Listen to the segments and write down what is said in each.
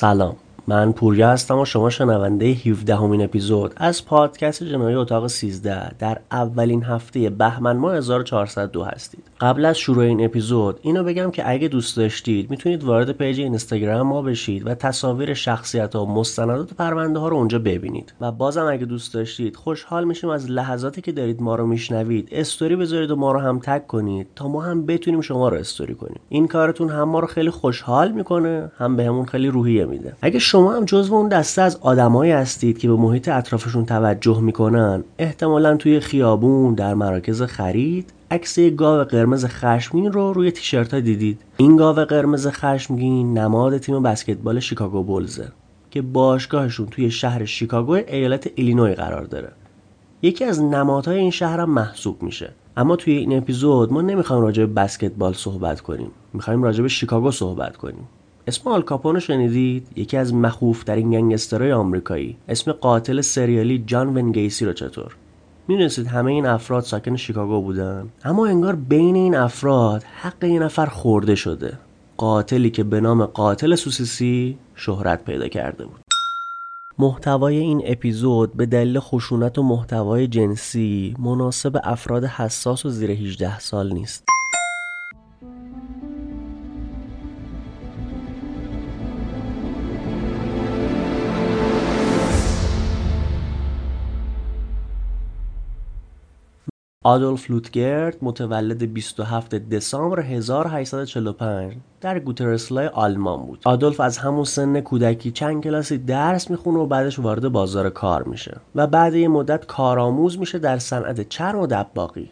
سلام. من پوریا هستم و شما شنونده 17 همین اپیزود از پادکست جنایی اتاق 13 در اولین هفته بهمن ماه 1402 هستید. قبل از شروع این اپیزود اینو بگم که اگه دوست داشتید می‌تونید وارد page اینستاگرام ما بشید و تصاویر شخصیت و مستندات پرونده ها رو اونجا ببینید. و بازم اگه دوست داشتید خوشحال میشیم از لحظاتی که دارید ما رو میشنوید استوری بذارید و ما رو هم tag کنید تا ما هم بتونیم شما رو استوری کنیم. این کارتون هم ما رو خیلی خوشحال می‌کنه هم بهمون خیلی روحیه میده. اگه هم جزو اون دسته از آدمایی هستید که به محیط اطرافشون توجه می‌کنن. احتمالا توی خیابون در مراکز خرید. عکس گاو قرمز خشمگین رو روی تیشرت ها دیدید. این گاو قرمز خشمگین نماد تیم بسکتبال شیکاگو بولزه که باشگاهشون توی شهر شیکاگو ایالت ایلینوی قرار داره. یکی از نمادهای این شهر هم محسوب میشه. اما توی این اپیزود ما نمی‌خوایم راجع به بسکتبال صحبت کنیم. می‌خوایم راجع به شیکاگو صحبت کنیم. اسم آل کاپون شنیدید؟ یکی از مخوف ترین گنگسترهای آمریکایی. اسم قاتل سریالی جان ونگیسی رو چطور؟ می‌دونستید همه این افراد ساکن شیکاگو بودن؟ اما انگار بین این افراد حق یه نفر خورده شده. قاتلی که به نام قاتل سوسیسی شهرت پیدا کرده بود. محتوای این اپیزود به دلیل خشونت و محتوای جنسی مناسب افراد حساس و زیر 18 سال نیست. آدولف لوتگرد متولد 27 دسامبر 1845 در گوترسلای آلمان بود. آدولف از همون سن کودکی چند کلاسی درس می‌خونه و بعدش وارد بازار کار میشه و بعد یه مدت کارآموز میشه در صنعت چرم و دباغی.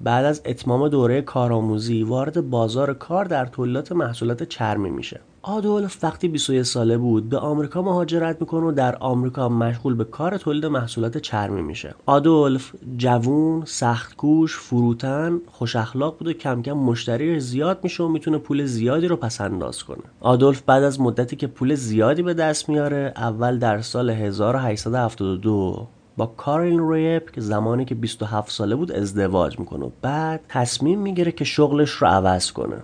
بعد از اتمام دوره کارآموزی وارد بازار کار در تولیدات محصولات چرمی میشه. آدولف وقتی 21 ساله بود به آمریکا مهاجرت می‌کنه و در آمریکا مشغول به کار تولید محصولات چرمی میشه. آدولف جوون سختکوش فروتن خوش اخلاق بود و کم کم مشتری زیاد میشه و می‌تونه پول زیادی رو پس انداز کنه. آدولف بعد از مدتی که پول زیادی به دست میاره اول در سال 1872 با کارلین ریپ که زمانی که 27 ساله بود ازدواج می‌کنه و بعد تصمیم می‌گیره که شغلش رو عوض کنه.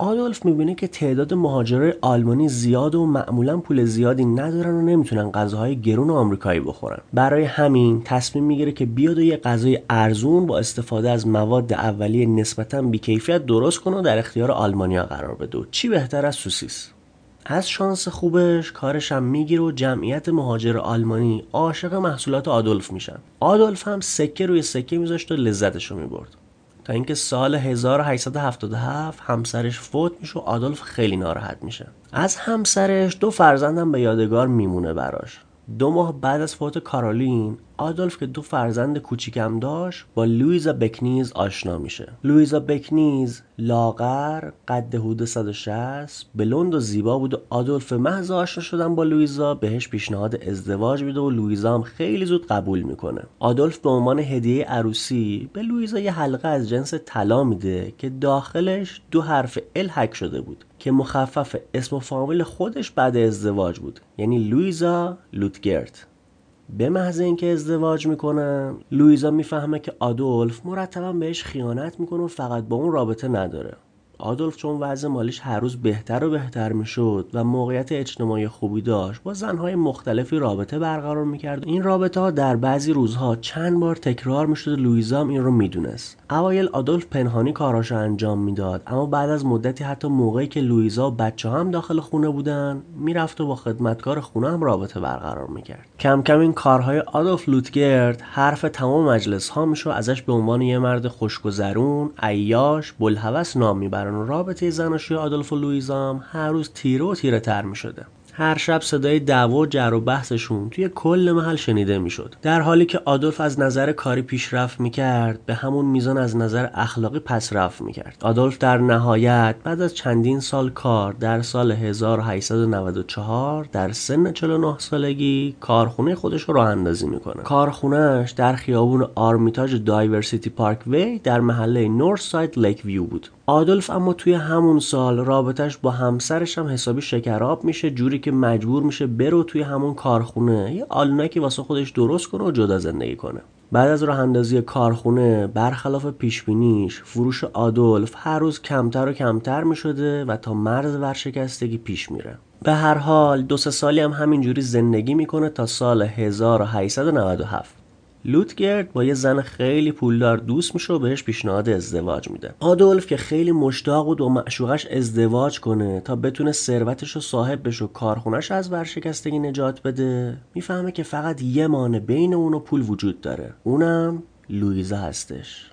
آدولف می‌بینه که تعداد مهاجرای آلمانی زیاد و معمولا پول زیادی ندارن و نمی‌تونن غذاهای گرون آمریکایی بخورن. برای همین تصمیم می‌گیره که بیاد و یه غذای ارزون با استفاده از مواد اولیه نسبتا بیکیفیت درست کنه و در اختیار آلمانیا قرار بده. و چی بهتر از سوسیس؟ از شانس خوبش کارش هم می‌گیره و جمعیت مهاجر آلمانی عاشق محصولات آدولف میشن. آدولف هم سکه روی سکه میذاشت و لذتش رو می‌برد. تا اینکه سال 1877 همسرش فوت میشه و آدولف خیلی ناراحت میشه. از همسرش دو فرزندم به یادگار میمونه براش. دو ماه بعد از فوت کارولین آدولف که دو فرزند کوچیکم داشت با لویزا بکنیز آشنا میشه. لویزا بکنیز لاغر قد حدود 160 بلند و زیبا بود و آدولف محض آشنا شدن با لویزا بهش پیشنهاد ازدواج میده و لویزا هم خیلی زود قبول می‌کنه. آدولف به عنوان هدیه عروسی به لویزا یه حلقه از جنس طلا میده که داخلش دو حرف ال حک شده بود. که مخفف اسم و فامیل خودش بعد ازدواج بود. یعنی لویزا لوتگرت. به محض اینکه ازدواج می‌کنن لویزا می‌فهمه که آدولف مرتبا بهش خیانت می‌کنه و فقط با اون رابطه نداره. آدولف چون وضع مالیش هر روز بهتر و بهتر می‌شد و موقعیت اجتماعی خوبی داشت با زنهای مختلفی رابطه برقرار می‌کرد. این رابطه ها در بعضی روزها چند بار تکرار می‌شد. و لویزا هم این رو می‌دونست. اوایل آدولف پنهانی کاراشو انجام می‌داد اما بعد از مدتی حتی موقعی که لویزا و بچه هم داخل خونه بودن می‌رفت و با خدمتکار خونه هم رابطه برقرار می‌کرد. کم کم این کارهای آدولف لوتگرد حرف تمام مجلس ها میشه ازش به عنوان یه مرد خوشگذرون عیاش بلهوس نام می‌برن و رابطه زناشوی آدولف و لویزا هم هر روز تیره و تیره تر می‌شده. هر شب صدای دعوا و جر و بحثشون توی کل محل شنیده می‌شد. در حالی که آدولف از نظر کاری پیشرفت می‌کرد به همون میزان از نظر اخلاقی پس رفت می‌کرد. آدولف در نهایت بعد از چندین سال کار در سال 1894 در سن 49 سالگی کارخونه خودش رو راه اندازی می‌کنه. کارخونهش در خیابون آرمیتاژ دایورسی پارک وی در محله نورث ساید لیک ویو بود. آدولف اما توی همون سال رابطش با همسرش هم حسابی شکراب میشه جوری که مجبور میشه بره توی همون کارخونه یه آلونکی واسه خودش درست کنه و جدا زندگی کنه. بعد از راه اندازی کارخونه برخلاف پیشبینیش فروش آدولف هر روز کمتر و کمتر می شده و تا مرز ورشکستگی پیش میره. به هر حال دو سه سالی هم همینجوری زندگی می‌کنه تا سال 1897 لوتگرد با یه زن خیلی پولدار دوست میشه و بهش پیشنهاد ازدواج میده. آدولف که خیلی مشتاق بود و معشوقش ازدواج کنه تا بتونه ثروتش رو صاحب بشه و کارخونش از ورشکستگی نجات بده می‌فهمه که فقط یه مانع بین اون و پول وجود داره. اونم لویزا هستش.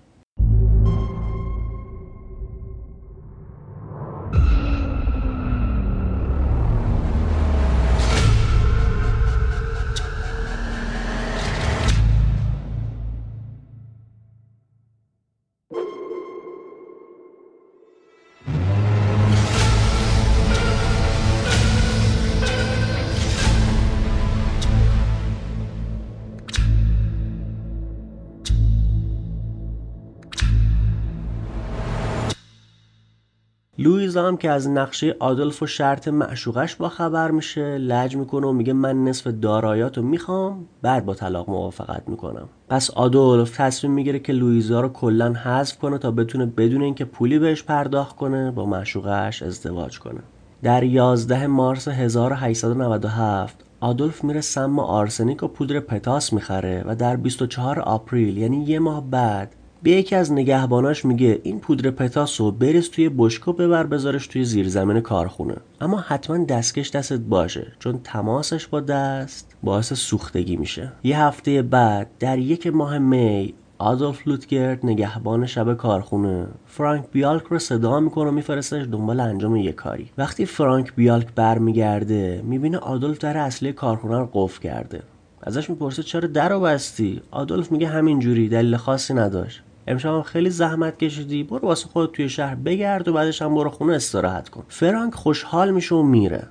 لویزا هم که از نقشه آدولف و شرط معشوقش با خبر میشه لج می‌کنه و میگه من نصف دارایاتو می‌خوام بعد با طلاق موافقت می‌کنم. پس آدولف تصمیم می‌گیره که لویزا رو کلا حذف کنه تا بتونه بدون اینکه پولی بهش پرداخت کنه با معشوقش ازدواج کنه. در 11 مارس 1897 آدولف میره سم آرسنیک و پودر پتاس می‌خره و در 24 آپریل یعنی یه ماه بعد به یکی از نگهباناش میگه این پودر پتاسو بریز توی بشکو ببر بذارش توی زیرزمین کارخونه. اما حتما دستکش دستت باشه چون تماسش با دست باعث سوختگی میشه. یه هفته بعد در یک ماه می آدولف لوتگرد نگهبان شب کارخونه فرانک بیالک رو صدا می‌کنه و میفرستش دنبال انجام یه کاری. وقتی فرانک بیالک برمیگرده می‌بینه آدولف در اصلی کارخونه رو قفل کرده. ازش می‌پرسه چرا در رو بستی؟ آدولف میگه همینجوری دلیل خاصی نداشت. امشب خیلی زحمت کشیدی. برو واسه خودت توی شهر بگرد و بعدش هم برو خونه استراحت کن. فرانک خوشحال میشه و میره.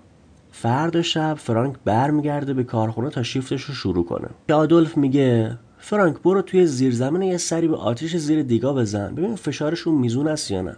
فردا شب فرانک برمیگرده به کارخونه تا شیفتش رو شروع کنه. آدولف میگه فرانک برو توی زیرزمین یه سری به آتیش زیر دیگا بزن. ببین فشارشون میزون است یا نه.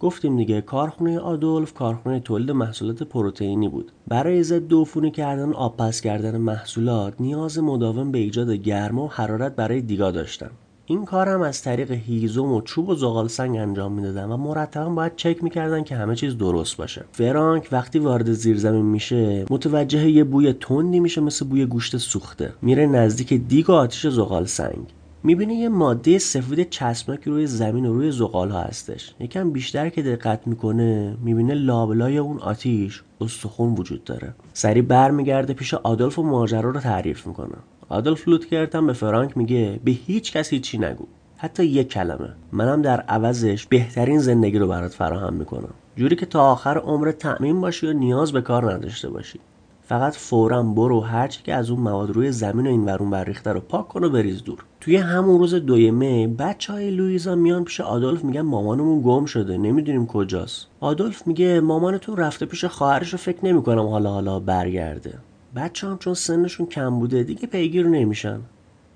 گفتیم دیگه کارخونه آدولف کارخونه تولید محصولات پروتئینی بود. برای ضد عفونی کردن آب پس کردن محصولات نیاز مداوم به ایجاد گرما و حرارت برای دیگا داشتن. این کار هم از طریق هیزم و چوب و زغال سنگ انجام می‌دادن و مرتبا باید چک می‌کردن که همه چیز درست باشه. فرانک وقتی وارد زیرزمین میشه متوجه یه بوی تندی میشه مثل بوی گوشت سوخته. میره نزدیک دیگ و آتیش زغال سنگ. می‌بینه یه ماده سفید چسبناکی روی زمین و روی زغال ها هستش. یکم بیشتر که دقت می‌کنه می‌بینه لابلای اون آتیش استخون وجود داره. سری برمیگرده پیش آدولف و ماجرا رو تعریف می‌کنه. آدولف لوتگرت هم به فرانک میگه به هیچ کسی چی نگو. حتی یک کلمه. منم در عوضش بهترین زندگی رو برات فراهم می‌کنم. جوری که تا آخر عمر تعمین باشی و نیاز به کار نداشته باشی. فقط فورا برو هرچی که از اون مواد روی زمین و این ورون بر ریخته رو پاک کن و بریز دور. توی همون روز دوی می بچه های لویزا میان پیش آدولف میگن مامانمون گم شده نمی‌دونیم کجاست. آدولف میگه مامانتون رفته پیش خواهرش رو فکر نمی‌کنم حالا حالا برگرده. بچه هم چون سنشون کم بوده دیگه پیگیر نمیشن.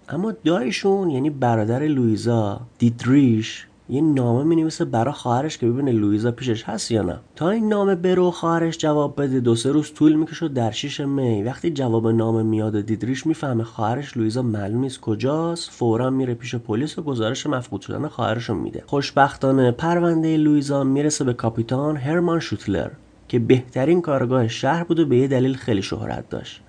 اما دایشون یعنی برادر لویزا دیدریش یه نامه می نویسه برا خواهرش که ببینه لویزا پیشش هست یا نه. تا این نامه برو خواهرش جواب بده دو سه روز طول می‌کشه در شیش می. وقتی جواب نامه میاد دیدریش می‌فهمه خواهرش لویزا معلوم نیست کجاست فورا میره پیش پلیس و گزارش مفقود شدن خواهرش میده. خوشبختانه پرونده لویزا می‌رسه به کاپیتان هرمان شوتلر. که بهترین کارگاه شهر بود و به یه دلیل خیلی شهرت داشت.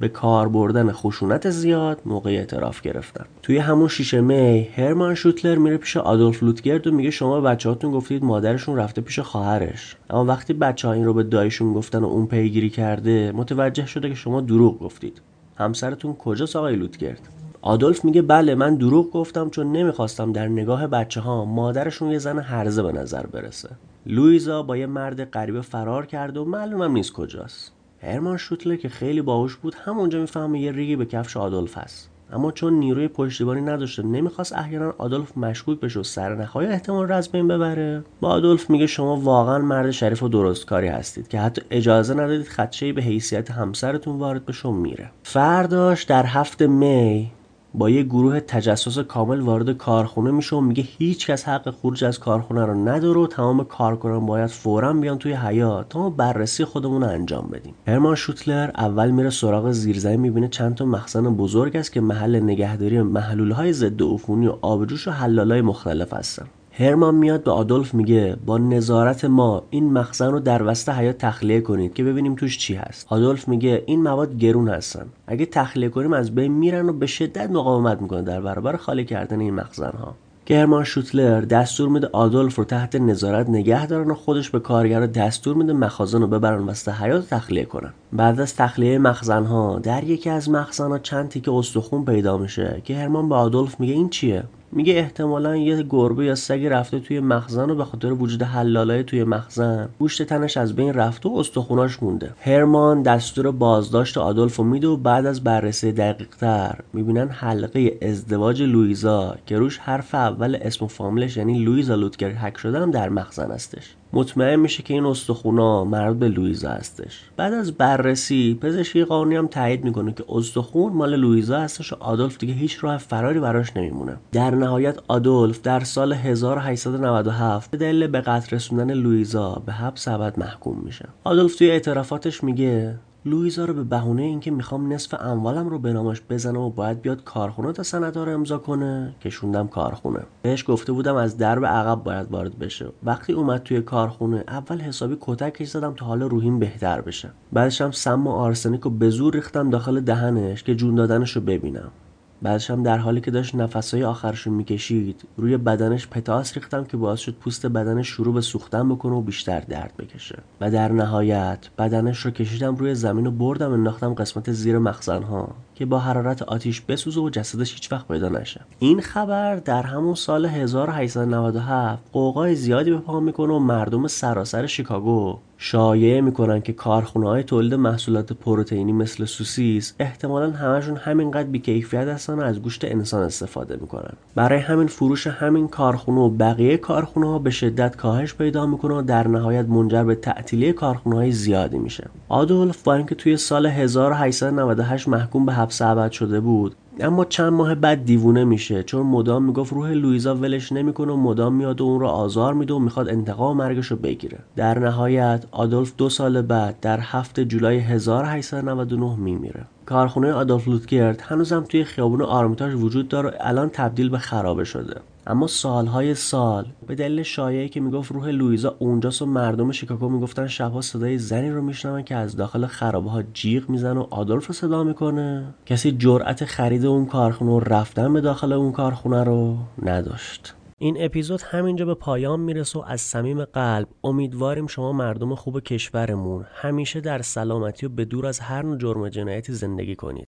به کار بردن خشونت زیاد موقع اعتراف گرفتن. توی همون شیشه می هرمان شوتلر میره پیش آدولف لوتگرد و میگه شما بچه هاتون گفتید مادرشون رفته پیش خواهرش. اما وقتی بچه ها این رو به دایشون گفتن و اون پیگیری کرده متوجه شده که شما دروغ گفتید. همسرتون کجاست آقای لوتگرد؟ آدولف میگه بله من دروغ گفتم چون نمی‌خواستم در نگاه بچه ها مادرشون یه زن هرزه به نظر برسه. لویزا با یه مرد غریبه فرار کرده و معلومم نیست کجاست. هرمان شوتلر که خیلی باهوش بود همونجا می‌فهمه یه ریگی به کفش آدولف هست. اما چون نیروی پشتیبانی نداشته نمی‌خواست احیانا آدولف مشکوک بشه و سر نخواهی احتمال را از بین ببره. با آدولف میگه شما واقعا مرد شریف و درستکاری هستید که حتی اجازه ندادید خدشهای به حیثیت همسرتون وارد بشه و میره. فرداش در هفته می با یه گروه تجسس کامل وارد کارخونه میشه و میگه هیچ کس حق خروج از کارخونه رو نداره و تمام کارکنان باید فورا بیان توی حیات تا بررسی خودمون رو انجام بدیم. هرمان شوتلر اول میره سراغ زیرزمین می‌بینه چند تا مخزن بزرگ است که محل نگهداری محلول های ضد عفونی و آبجوش و حلالای مختلف هستن. هرمان میاد به آدولف میگه با نظارت ما این مخزن رو در وسط حیات تخلیه کنید که ببینیم توش چی هست. آدولف میگه این مواد گرون هستن. اگه تخلیه کنیم از بین میرن و به شدت مقاومت می‌کنه در برابر خالی کردن این مخزن ها که هرمان شوتلر دستور میده آدولف رو تحت نظارت نگه دارن و خودش به کارگر دستور میده مخازن رو ببرن وسط حیات تخلیه کنن. بعد از تخلیه مخزن ها در یکی از مخزن ها چند تیکه استخون پیدا میشه که هرمان به آدولف میگه این چیه؟ میگه احتمالا یه گربه یا سگی رفته توی مخزن و به خاطر وجود حلالای توی مخزن گوشت تنش از بین رفته و استخوناش مونده. هرمان دستور بازداشت آدولفو میده و بعد از بررسی دقیق تر می‌بینن حلقه ازدواج لویزا که روش حرف اول اسم و فامیلش یعنی لویزا لوتگر هک شده هم در مخزن هستش. مطمئن میشه که این استخونا مربوط به لویزا هستش. بعد از بررسی پزشکی قانونی هم تایید می‌کنه که استخون مال لویزا هستش و آدولف دیگه هیچ راه فراری براش نمیمونه. در نهایت آدولف در سال 1897 به دلیل به قتل رسوندن لویزا به حبس ابد محکوم میشه. آدولف توی اعترافاتش میگه لویزا رو به بهونه اینکه می‌خوام نصف اموالم رو به نامش بزنم و باید بیاد کارخونه تا سندها رو امضا کنه کشوندم کارخونه. بهش گفته بودم از درب عقب باید وارد بشه. وقتی اومد توی کارخونه اول حسابی کتکش زدم تا حال روحیم بهتر بشه. بعدش هم سم و آرسنیک رو به زور ریختم داخل دهنش که جون دادنش رو ببینم. بعدش هم در حالی که داشت نفسهای آخرشو می‌کشید روی بدنش پتاس ریختم که باعث شد پوست بدنش شروع به سوختن بکنه و بیشتر درد بکشه. و در نهایت بدنش رو کشیدم روی زمین و بردم انداختم قسمت زیر مخزنها که با حرارت آتیش بسوزه و جسدش هیچ وقت پیدا نشه. این خبر در همون سال 1897 قوقای زیادی به پا می‌کنه و مردم سراسر شیکاگو شایعه می‌کنن که کارخونه های تولید محصولات پروتئینی مثل سوسیس احتمالا همشون همینقدر بیکیفیت هستن و از گوشت انسان استفاده می‌کنن. برای همین فروش همین کارخونه و بقیه کارخونه ها به شدت کاهش پیدا می‌کنه و در نهایت منجر به تعطیلی کارخونه های زیادی میشه. آدولف با اینکه توی سال 1898 محکوم به حبس ابد شده بود اما چند ماه بعد دیوونه میشه چون مدام می‌گفت روح لویزا ولش نمی‌کنه و مدام میاد و اون رو آزار میده و می‌خواد انتقام مرگش رو بگیره. در نهایت آدولف دو سال بعد در هفته جولای 1899 میمیره. کارخونه آدولف لوتگرد هنوزم توی خیابون آرمیتاژ وجود داره الان تبدیل به خرابه شده. اما سالهای سال به دلیل شایعی که می‌گفت روح لویزا اونجاست و مردم شیکاگو می‌گفتن شبها صدای زنی رو میشنون که از داخل خرابه ها جیغ می‌زنه و آدولف رو صدا می‌کنه. کسی جرأت خرید اون کارخونه و رفتن به داخل اون کارخونه رو نداشت. این اپیزود همینجا به پایان می‌رسه و از صمیم قلب امیدواریم شما مردم خوب کشورمون همیشه در سلامتی و به دور از هر نوع جرم جنایتی زندگی کنید.